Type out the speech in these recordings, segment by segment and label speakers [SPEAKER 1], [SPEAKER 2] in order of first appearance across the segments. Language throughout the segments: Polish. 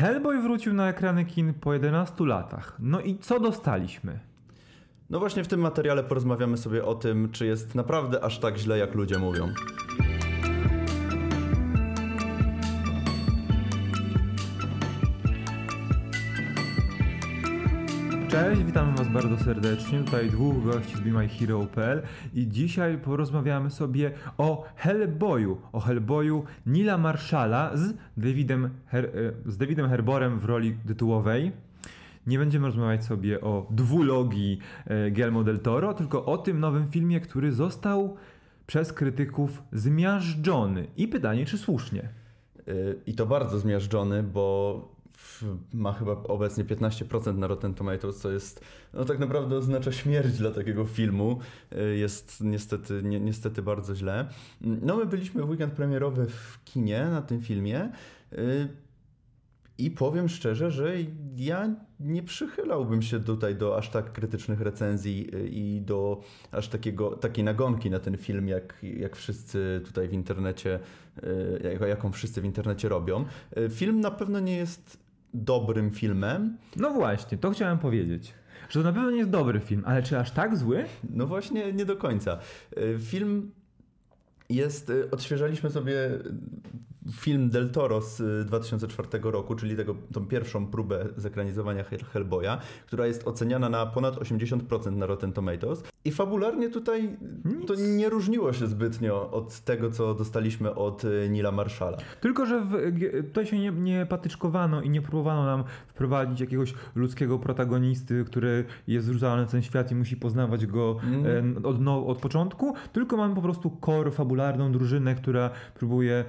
[SPEAKER 1] Hellboy wrócił na ekrany kin po 11 latach. No i co dostaliśmy?
[SPEAKER 2] No właśnie w tym materiale porozmawiamy sobie o tym, czy jest naprawdę aż tak źle, jak ludzie mówią.
[SPEAKER 1] Cześć, witamy Was bardzo serdecznie. Tutaj dwóch gości z BeMyHero.pl i dzisiaj porozmawiamy sobie o Hellboyu. O Hellboyu Nila Marshalla z Davidem, e, z Davidem Herborem w roli tytułowej. Nie będziemy rozmawiać sobie o dwulogii e, Guillermo del Toro, tylko o tym nowym filmie, który został przez krytyków zmiażdżony. I pytanie, czy słusznie?
[SPEAKER 2] Yy, I to bardzo zmiażdżony, bo ma chyba obecnie 15% na Rotten Tomatoes, co jest, no tak naprawdę oznacza śmierć dla takiego filmu. Y, jest niestety, ni niestety bardzo źle. No my byliśmy w weekend premierowy w kinie na tym filmie y, i powiem szczerze, że ja nie przychylałbym się tutaj do aż tak krytycznych recenzji y, i do aż takiego, takiej nagonki na ten film, jak, jak wszyscy tutaj w internecie, jaką wszyscy w internecie robią. Film na pewno nie jest dobrym filmem.
[SPEAKER 1] No właśnie, to chciałem powiedzieć. Że to na pewno nie jest dobry film, ale czy aż tak zły?
[SPEAKER 2] No właśnie, nie do końca. Y, film jest, y, odświeżaliśmy sobie film Del Toro z 2004 y, roku, czyli tego, tą pierwszą próbę zekranizowania Hellboya, która jest oceniana na ponad 80% na Rotten Tomatoes. I fabularnie tutaj Nic. to nie różniło się zbytnio od tego, co dostaliśmy od y, Nila Marshalla.
[SPEAKER 1] Tylko, że w, tutaj się nie, nie patyczkowano i nie próbowano nam wprowadzić jakiegoś ludzkiego protagonisty, który jest zrzucany na ten świat i musi poznawać go mm. od, no, od początku, tylko mamy po prostu core fabularną drużynę, która próbuje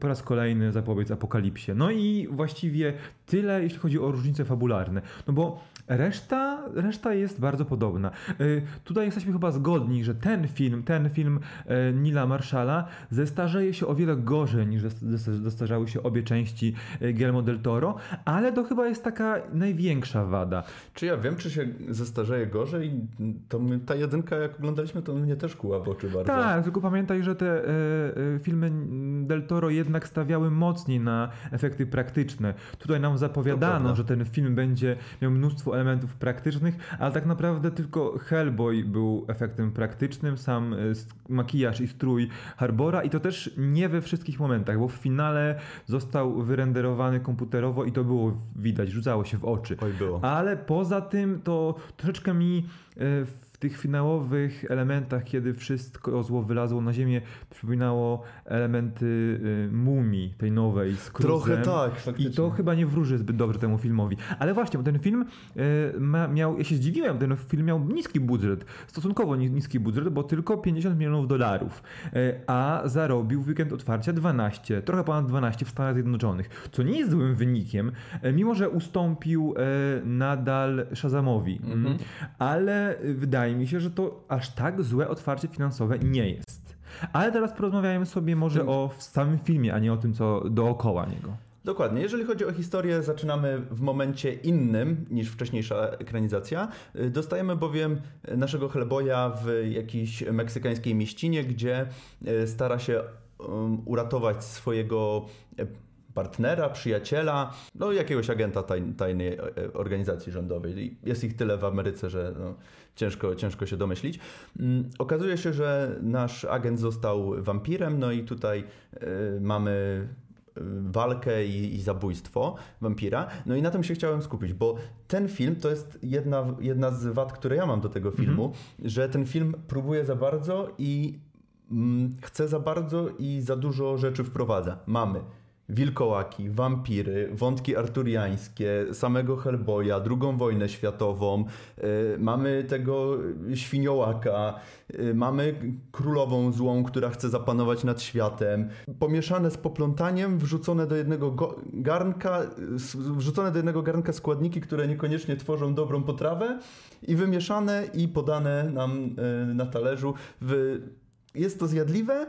[SPEAKER 1] po raz kolejny zapobiec apokalipsie. No i właściwie tyle, jeśli chodzi o różnice fabularne. No bo reszta, reszta jest bardzo podobna. Y, tutaj jesteśmy chyba zgodni, że ten film, ten film y, Nila Marshalla zestarzeje się o wiele gorzej niż zestarzały się obie części y, Guillermo del Toro, ale to chyba jest taka największa wada.
[SPEAKER 2] Czy ja wiem, czy się zestarzeje gorzej? To my, ta jedynka, jak oglądaliśmy, to mnie też kuła w oczy bardzo.
[SPEAKER 1] Tak, tylko pamiętaj, że te filmy del Toro jednak stawiały mocniej na efekty praktyczne. Tutaj nam zapowiadano, że ten film będzie miał mnóstwo elementów praktycznych, ale tak naprawdę tylko Hellboy był efektem praktycznym, sam e, makijaż i strój Harbora i to też nie we wszystkich momentach, bo w finale został wyrenderowany komputerowo i to było widać, rzucało się w oczy.
[SPEAKER 2] Oj, było.
[SPEAKER 1] Ale poza tym to troszeczkę mi w e, w tych finałowych elementach, kiedy wszystko zło wylazło na ziemię, przypominało elementy y, mumii, tej nowej z
[SPEAKER 2] Trochę tak,
[SPEAKER 1] faktycznie. I to chyba nie wróży zbyt dobrze temu filmowi. Ale właśnie, bo ten film y, ma, miał, ja się zdziwiłem, ten film miał niski budżet, stosunkowo niski budżet, bo tylko 50 milionów dolarów, y, a zarobił w weekend otwarcia 12, trochę ponad 12 w Stanach Zjednoczonych, co nie jest złym wynikiem, mimo że ustąpił nadal Shazamowi. Mhm. Ale wydaje wydaje mi się, że to aż tak złe otwarcie finansowe nie jest. Ale teraz porozmawiajmy sobie może o samym filmie, a nie o tym, co dookoła niego.
[SPEAKER 2] Dokładnie. Jeżeli chodzi o historię, zaczynamy w momencie innym niż wcześniejsza ekranizacja. Dostajemy bowiem naszego Hellboya w jakiejś meksykańskiej mieścinie, gdzie e, stara się um, uratować swojego e, partnera, przyjaciela, no jakiegoś agenta tajnej e, organizacji rządowej. Jest ich tyle w Ameryce, że no, ciężko, ciężko się domyślić. Mm, okazuje się, że nasz agent został wampirem, no i tutaj y, mamy walkę i, i, zabójstwo wampira. No i na tym się chciałem skupić, bo ten film to jest jedna, jedna z wad, które ja mam do tego filmu, mhm. że ten film próbuje za bardzo i mm, chce za bardzo i za dużo rzeczy wprowadza. Mamy wilkołaki, wampiry, wątki arturiańskie, samego Hellboya, drugą wojnę światową, y, mamy tego świniołaka, y, mamy królową złą, która chce zapanować nad światem, pomieszane z poplątaniem, wrzucone do jednego garnka, wrzucone do jednego garnka składniki, które niekoniecznie tworzą dobrą potrawę i wymieszane i podane nam y, na talerzu. W... Jest to zjadliwe,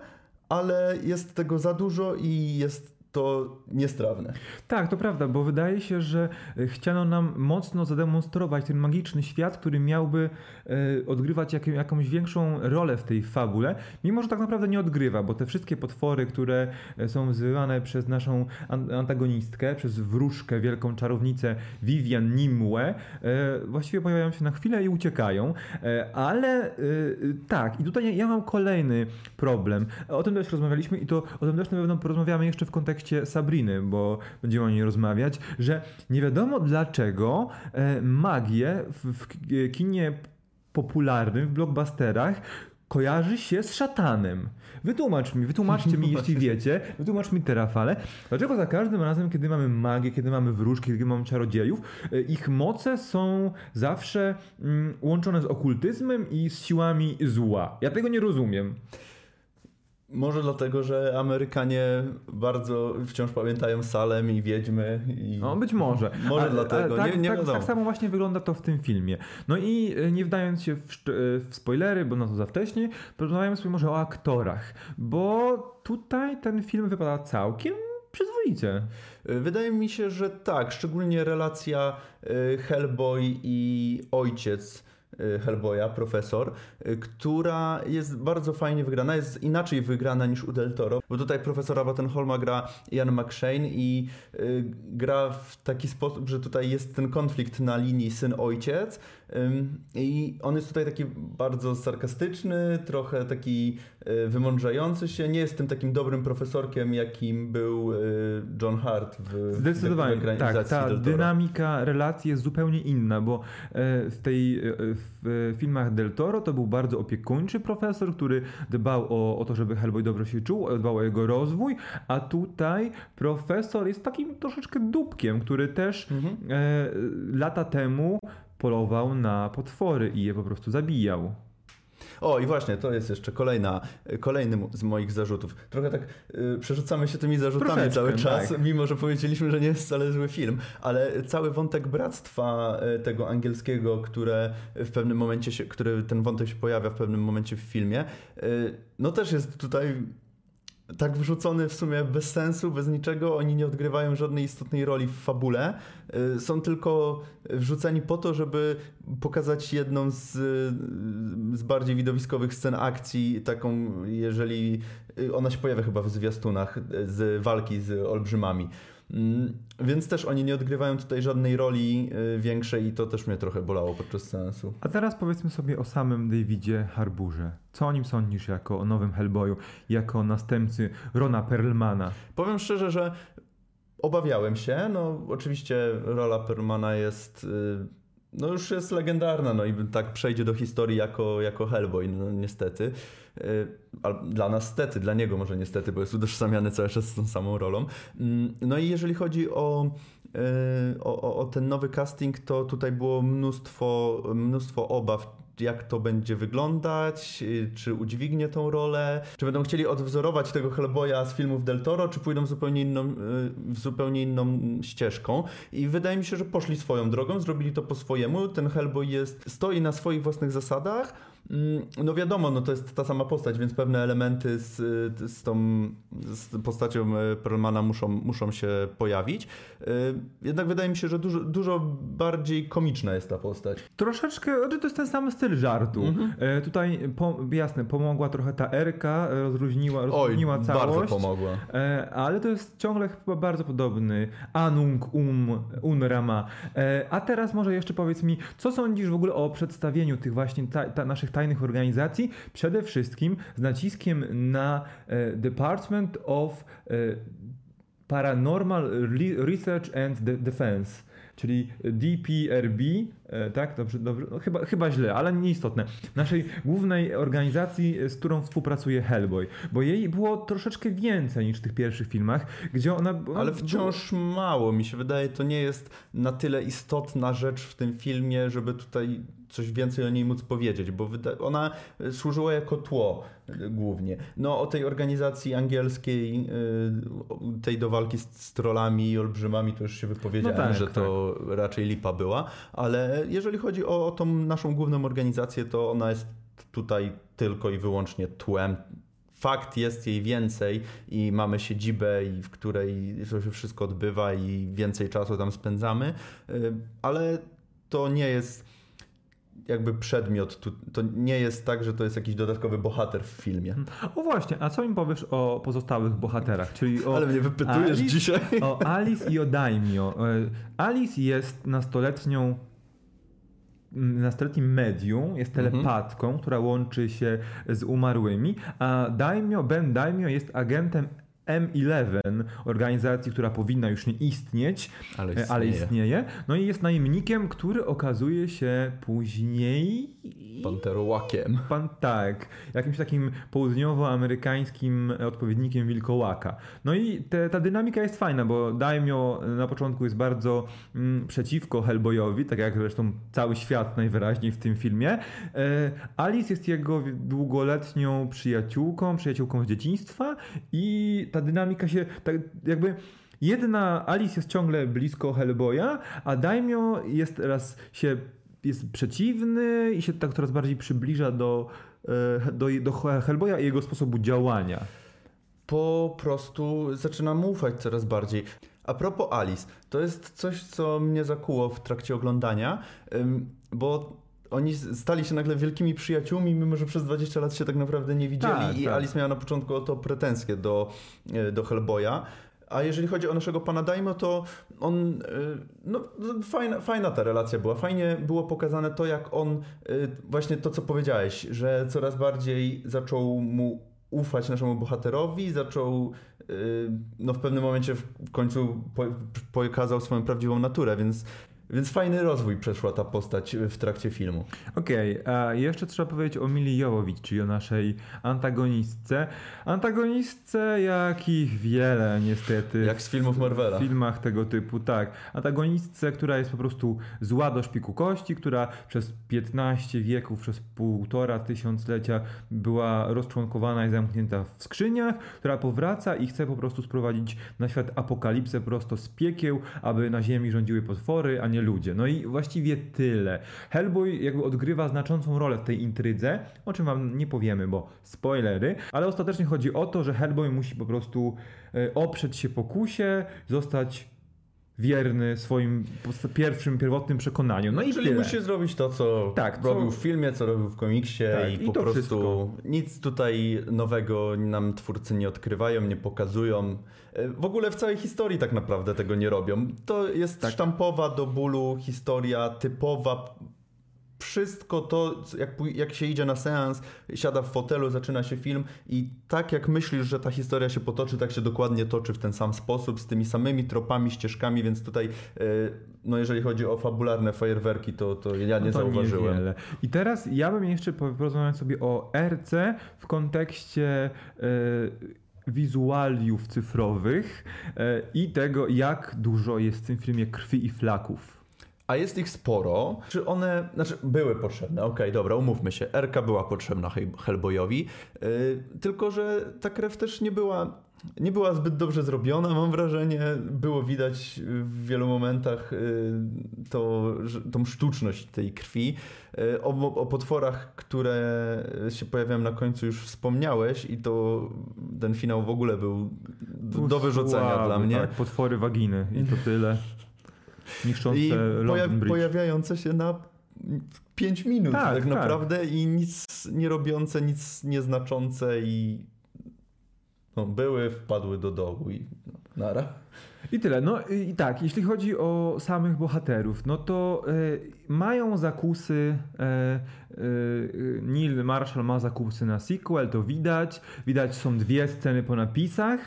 [SPEAKER 2] ale jest tego za dużo i jest to niestrawne.
[SPEAKER 1] Tak, to prawda, bo wydaje się, że e, chciano nam mocno zademonstrować ten magiczny świat, który miałby e, odgrywać jak, jakąś większą rolę w tej fabule, mimo że tak naprawdę nie odgrywa, bo te wszystkie potwory, które e, są wzywane przez naszą antagonistkę, przez wróżkę, wielką czarownicę Vivian Nimue, właściwie pojawiają się na chwilę i uciekają, ale tak, i tutaj ja mam kolejny problem. O tym też rozmawialiśmy i to o tym też na pewno porozmawiamy jeszcze w kontekście kontekście Sabriny, bo będziemy o niej rozmawiać, że nie wiadomo dlaczego e, magię w, w kinie popularnym, w blockbusterach kojarzy się z szatanem. Wytłumacz mi, wytłumaczcie mi, jeśli wiecie, wytłumacz mi te Rafale, dlaczego za każdym razem, kiedy mamy magię, kiedy mamy wróżki, kiedy mamy czarodziejów, e, ich moce są zawsze mm, łączone z okultyzmem i z siłami zła. Ja tego nie rozumiem.
[SPEAKER 2] Może dlatego, że Amerykanie bardzo wciąż pamiętają Salem i Wiedźmy. I...
[SPEAKER 1] No być może.
[SPEAKER 2] Może dlatego, tak, nie, nie
[SPEAKER 1] tak, tak, samo właśnie wygląda to w tym filmie. No i e, nie wdając się w, e, w spoilery, bo na to za wcześnie, porozmawiamy sobie może o aktorach, bo tutaj ten film wypada całkiem przyzwoicie.
[SPEAKER 2] E, wydaje mi się, że tak, szczególnie relacja Hellboy i ojciec Hellboya, profesor, y, która jest bardzo fajnie wygrana, jest inaczej wygrana niż u Del Toro, bo tutaj profesora Battenholma gra Ian McShane i y, gra w taki sposób, że tutaj jest ten konflikt na linii syn-ojciec i on jest tutaj taki bardzo sarkastyczny, trochę taki wymądrzający się, nie jest tym takim dobrym profesorkiem, jakim był John Hart w
[SPEAKER 1] Zdecydowanie, w tak, ta dynamika relacji jest zupełnie inna, bo w tej w filmach Del Toro to był bardzo opiekuńczy profesor, który dbał o, o to, żeby Hellboy dobrze się czuł, dbał o jego rozwój, a tutaj profesor jest takim troszeczkę dupkiem, który też mhm. e, lata temu polował na potwory i je po prostu zabijał.
[SPEAKER 2] O, i właśnie, to jest jeszcze kolejna, kolejny z moich zarzutów. Trochę tak y, przerzucamy się tymi zarzutami Troszeczkę, cały czas, tak. mimo że powiedzieliśmy, że nie jest wcale zły film, ale cały wątek bractwa y, tego angielskiego, które w pewnym momencie się, który ten wątek się pojawia w pewnym momencie w filmie, y, no też jest tutaj tak wrzucony w sumie bez sensu, bez niczego. Oni nie odgrywają żadnej istotnej roli w fabule. Y, są tylko wrzuceni po to, żeby pokazać jedną z, z bardziej widowiskowych scen akcji, taką, jeżeli y, ona się pojawia chyba w zwiastunach, z walki z olbrzymami. Mm, więc też oni nie odgrywają tutaj żadnej roli y, większej i to też mnie trochę bolało podczas sensu.
[SPEAKER 1] A teraz powiedzmy sobie o samym Davidzie Harburze. Co o nim sądzisz jako o nowym Hellboyu, jako następcy Rona Perlmana?
[SPEAKER 2] Powiem szczerze, że obawiałem się. No oczywiście rola Perlmana jest... Y, no już jest legendarna, no i tak przejdzie do historii jako, jako Hellboy, no niestety. Y, dla nas stety, dla niego może niestety, bo jest utożsamiany cały czas z tą samą rolą. Mm, no i jeżeli chodzi o, y, o, o ten nowy casting, to tutaj było mnóstwo, mnóstwo obaw jak to będzie wyglądać, y, czy udźwignie tą rolę, czy będą chcieli odwzorować tego Hellboya z filmów Del Toro, czy pójdą zupełnie inną, w zupełnie inną ścieżką. I wydaje mi się, że poszli swoją drogą, zrobili to po swojemu. Ten Hellboy jest, stoi na swoich własnych zasadach, no wiadomo, no to jest ta sama postać, więc pewne elementy z, z tą z postacią e, Perlmana muszą, muszą się pojawić. E, jednak wydaje mi się, że dużo, dużo bardziej komiczna jest ta postać.
[SPEAKER 1] Troszeczkę, znaczy to jest ten sam styl żartu. Mhm. E, tutaj, po, jasne, pomogła trochę ta Erka, rozróżniła, rozróżniła
[SPEAKER 2] Oj,
[SPEAKER 1] całość.
[SPEAKER 2] bardzo pomogła.
[SPEAKER 1] Ale to jest ciągle chyba bardzo podobny. Anung um unrama. A teraz może jeszcze powiedz mi, co sądzisz w ogóle o przedstawieniu tych właśnie ta, ta naszych tajnych organizacji, przede wszystkim z naciskiem na e, Department of e, Paranormal Research and Defense czyli DPRB, e, tak, dobrze, dobrze, no chyba, chyba źle, ale nieistotne, naszej głównej organizacji, z którą współpracuje Hellboy, bo jej było troszeczkę więcej niż w tych pierwszych filmach, gdzie ona... ona
[SPEAKER 2] ale wciąż mało, mi się wydaje, to nie jest na tyle istotna rzecz w tym filmie, żeby tutaj coś więcej o niej móc powiedzieć, bo ona służyła jako tło głównie. No o tej organizacji angielskiej, y, tej do walki z, trollami i olbrzymami, to już się wypowiedziałem, no tak, że to tak. raczej lipa była, ale jeżeli chodzi o, tą naszą główną organizację, to ona jest tutaj tylko i wyłącznie tłem fakt jest jej więcej i mamy siedzibę, i w której to się wszystko odbywa i więcej czasu tam spędzamy, ale to nie jest jakby przedmiot, to nie jest tak, że to jest jakiś dodatkowy bohater w filmie.
[SPEAKER 1] O właśnie, a co mi powiesz o pozostałych bohaterach? Czyli o
[SPEAKER 2] Ale mnie wypytujesz
[SPEAKER 1] Alice,
[SPEAKER 2] dzisiaj.
[SPEAKER 1] O Alice i o Daimio. E, Alice jest nastoletnią nastoletnim medium, jest mhm. telepatką, mhm. która łączy się z umarłymi, a Daimyo, Ben Daimyo jest agentem M11, organizacji, która powinna już nie istnieć, ale istnieje. ale istnieje. No i jest najemnikiem, który okazuje się później
[SPEAKER 2] Panterołakiem.
[SPEAKER 1] Pan, tak, jakimś takim południowoamerykańskim odpowiednikiem wilkołaka. No i te, ta dynamika jest fajna, bo Daimyo na początku jest bardzo mm, przeciwko Hellboyowi, tak jak zresztą cały świat najwyraźniej w tym filmie. E, Alice jest jego długoletnią przyjaciółką, przyjaciółką z dzieciństwa i ta dynamika się tak jakby Jedna Alice jest ciągle blisko Hellboya, a Daimyo jest teraz się jest przeciwny i się tak coraz bardziej przybliża do, e, do, do Hellboya i jego sposobu działania.
[SPEAKER 2] Po prostu zaczynam ufać coraz bardziej. A propos Alice, to jest coś, co mnie zakuło w trakcie oglądania, bo oni stali się nagle wielkimi przyjaciółmi, mimo że przez 20 lat się tak naprawdę nie widzieli tak, i tak. Alice miała na początku o to pretensje do, e, do Hellboya. A jeżeli chodzi o naszego pana Daimo, to on, y, no fajna, fajna ta relacja była. Fajnie było pokazane to, jak on, y, właśnie to co powiedziałeś, że coraz bardziej zaczął mu ufać naszemu bohaterowi, zaczął no w pewnym momencie w końcu pokazał swoją prawdziwą naturę, więc więc fajny rozwój przeszła ta postać w trakcie filmu.
[SPEAKER 1] Okej, okay, a jeszcze trzeba powiedzieć o Mili Jowowicz, czyli o naszej antagonistce. Antagonistce, jakich wiele niestety.
[SPEAKER 2] Jak z filmów Marvela.
[SPEAKER 1] W filmach tego typu, tak. Antagonistce, która jest po prostu zła do szpiku kości, która przez 15 wieków, przez półtora tysiąclecia była rozczłonkowana i zamknięta w skrzyniach, która powraca i chce po prostu sprowadzić na świat apokalipsę prosto z piekieł, aby na ziemi rządziły potwory, a nie nie ludzie. No i właściwie tyle. Hellboy jakby odgrywa znaczącą rolę w tej intrydze, o czym wam nie powiemy, bo spoilery, ale ostatecznie chodzi o to, że Hellboy musi po prostu e, oprzeć się pokusie, zostać wierny swoim pierwszym, pierwotnym przekonaniu. No i
[SPEAKER 2] Czyli
[SPEAKER 1] tyle.
[SPEAKER 2] musi zrobić to, co tak, robił co... w filmie, co robił w komiksie tak, i, i, po prostu wszystko. nic tutaj nowego nam twórcy nie odkrywają, nie pokazują. E, w ogóle w całej historii tak naprawdę tego nie robią. To jest tak. sztampowa do bólu historia, typowa wszystko to, jak, jak się idzie na seans, siada w fotelu, zaczyna się film i tak jak myślisz, że ta historia się potoczy, tak się dokładnie toczy w ten sam sposób, z tymi samymi tropami, ścieżkami, więc tutaj, e, no jeżeli chodzi o fabularne fajerwerki, to, to ja nie no to zauważyłem. Niewiele.
[SPEAKER 1] I teraz ja bym jeszcze porozmawiał sobie o RC w kontekście yy wizualiów cyfrowych i tego, jak dużo jest w tym filmie krwi i flaków.
[SPEAKER 2] A jest ich sporo. Czy one, znaczy były potrzebne, okej, okay, dobra, umówmy się. Erka była potrzebna Hellboyowi, yy, tylko że ta krew też nie była, nie była zbyt dobrze zrobiona, mam wrażenie. Było widać w wielu momentach yy, to, tą sztuczność tej krwi. Yy, o, o, potworach, które się pojawiają na końcu już wspomniałeś i to ten finał w ogóle był do, do wyrzucenia Słaby, dla mnie. Tak,
[SPEAKER 1] potwory waginy i to tyle niszczące I
[SPEAKER 2] pojaw, pojawiające się na 5 minut tak, tak, tak. naprawdę i nic nie robiące, nic nieznaczące i no, były, wpadły do dołu i no, nara.
[SPEAKER 1] I tyle. No i tak, jeśli chodzi o samych bohaterów, no to y, mają zakusy. Y, y, Neil Marshall ma zakusy na sequel, to widać. Widać, są dwie sceny po napisach,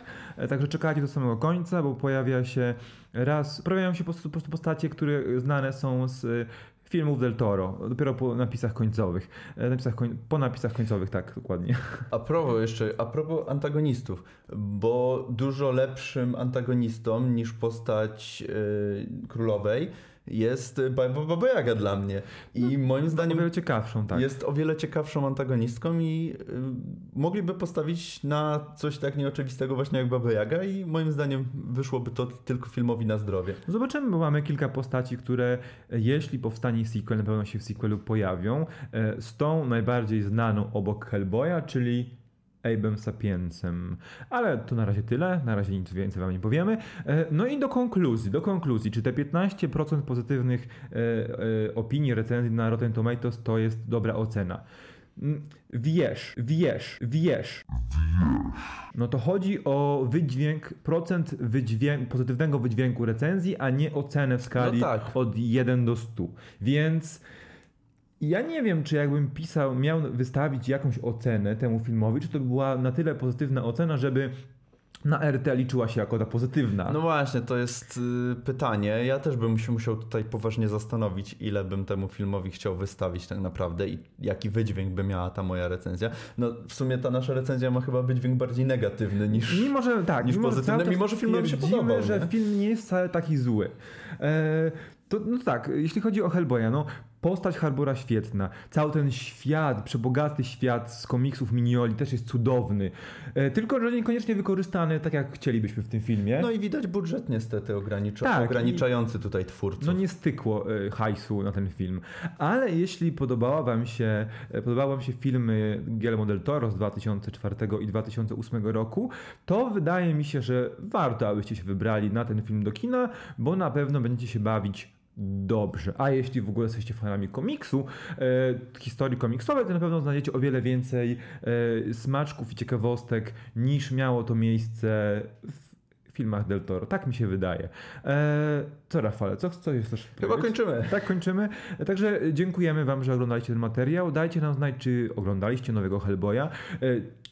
[SPEAKER 1] także czekajcie do samego końca, bo pojawia się raz. Pojawiają się po prostu postacie, które znane są z filmów Del Toro, dopiero po napisach końcowych. E, napisach koń... Po napisach końcowych, tak, dokładnie.
[SPEAKER 2] A propos jeszcze, a propos antagonistów, bo dużo lepszym antagonistą niż postać yy, królowej jest Baba Jaga dla mnie. I no, moim zdaniem.
[SPEAKER 1] O wiele ciekawszą, tak.
[SPEAKER 2] Jest o wiele ciekawszą antagonistką i y, mogliby postawić na coś tak nieoczywistego właśnie jak Baba Jaga i moim zdaniem wyszłoby to tylko filmowi na zdrowie.
[SPEAKER 1] Zobaczymy, bo mamy kilka postaci, które jeśli powstanie sequel, na pewno się w sequelu pojawią. E, z tą najbardziej znaną obok Hellboya, czyli Abe'em Sapiencem. Ale to na razie tyle, na razie nic więcej wam nie powiemy. E, no i do konkluzji, do konkluzji, czy te 15% pozytywnych e, e, opinii, recenzji na Rotten Tomatoes to jest dobra ocena? Mm, wiesz, wiesz, wiesz. No to chodzi o wydźwięk, procent wydźwięk, pozytywnego wydźwięku recenzji, a nie ocenę w skali
[SPEAKER 2] No tak.
[SPEAKER 1] od 1 do 100. Więc ja nie wiem, czy jakbym pisał, miał wystawić jakąś ocenę temu filmowi, czy to by była na tyle pozytywna ocena, żeby na RT liczyła się jako ta pozytywna.
[SPEAKER 2] No właśnie, to jest y, pytanie. Ja też bym się musiał tutaj poważnie zastanowić, ile bym temu filmowi chciał wystawić tak naprawdę i jaki wydźwięk by miała ta moja recenzja. No w sumie ta nasza recenzja ma chyba wydźwięk bardziej negatywny niż...
[SPEAKER 1] Mimo, że tak,
[SPEAKER 2] niż
[SPEAKER 1] mimo, że czas
[SPEAKER 2] mimo, że film nam się podobał,
[SPEAKER 1] że
[SPEAKER 2] nie?
[SPEAKER 1] film nie jest wcale taki zły. E, to, no tak, jeśli chodzi o Hellboya, no postać Harbora świetna, cały ten świat, przebogaty świat z komiksów Minioli też jest cudowny, e, tylko że niekoniecznie wykorzystany tak jak chcielibyśmy w tym filmie.
[SPEAKER 2] No i widać budżet niestety ogranicza,
[SPEAKER 1] Tak,
[SPEAKER 2] ograniczający tutaj twórców.
[SPEAKER 1] No nie stykło e, hajsu na ten film. Ale jeśli podobała wam się, e, podobały wam się filmy Guillermo del Toro z 2004 i 2008 roku, to wydaje mi się, że warto, abyście się wybrali na ten film do kina, bo na pewno będziecie się bawić dobrze. A jeśli w ogóle jesteście fanami komiksu, e, historii komiksowej, to na pewno znajdziecie o wiele więcej e, smaczków i ciekawostek niż miało to miejsce w filmach Del Toro. Tak mi się wydaje. E, co Rafale, co, co jest też
[SPEAKER 2] Chyba kończymy.
[SPEAKER 1] Tak, kończymy. Także dziękujemy Wam, że oglądaliście ten materiał. Dajcie nam znać, czy oglądaliście nowego Hellboya. E,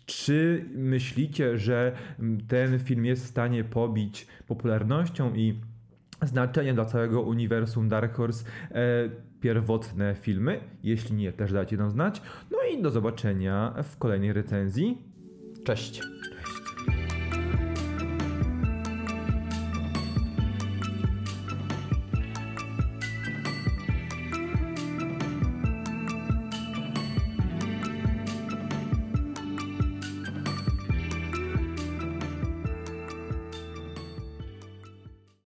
[SPEAKER 1] Czy myślicie, że mm, ten film jest w stanie pobić popularnością i znaczeniem dla całego uniwersum Dark Horse e, pierwotne filmy? Jeśli nie, też dajcie nam znać. No i do zobaczenia w kolejnej recenzji.
[SPEAKER 2] Cześć.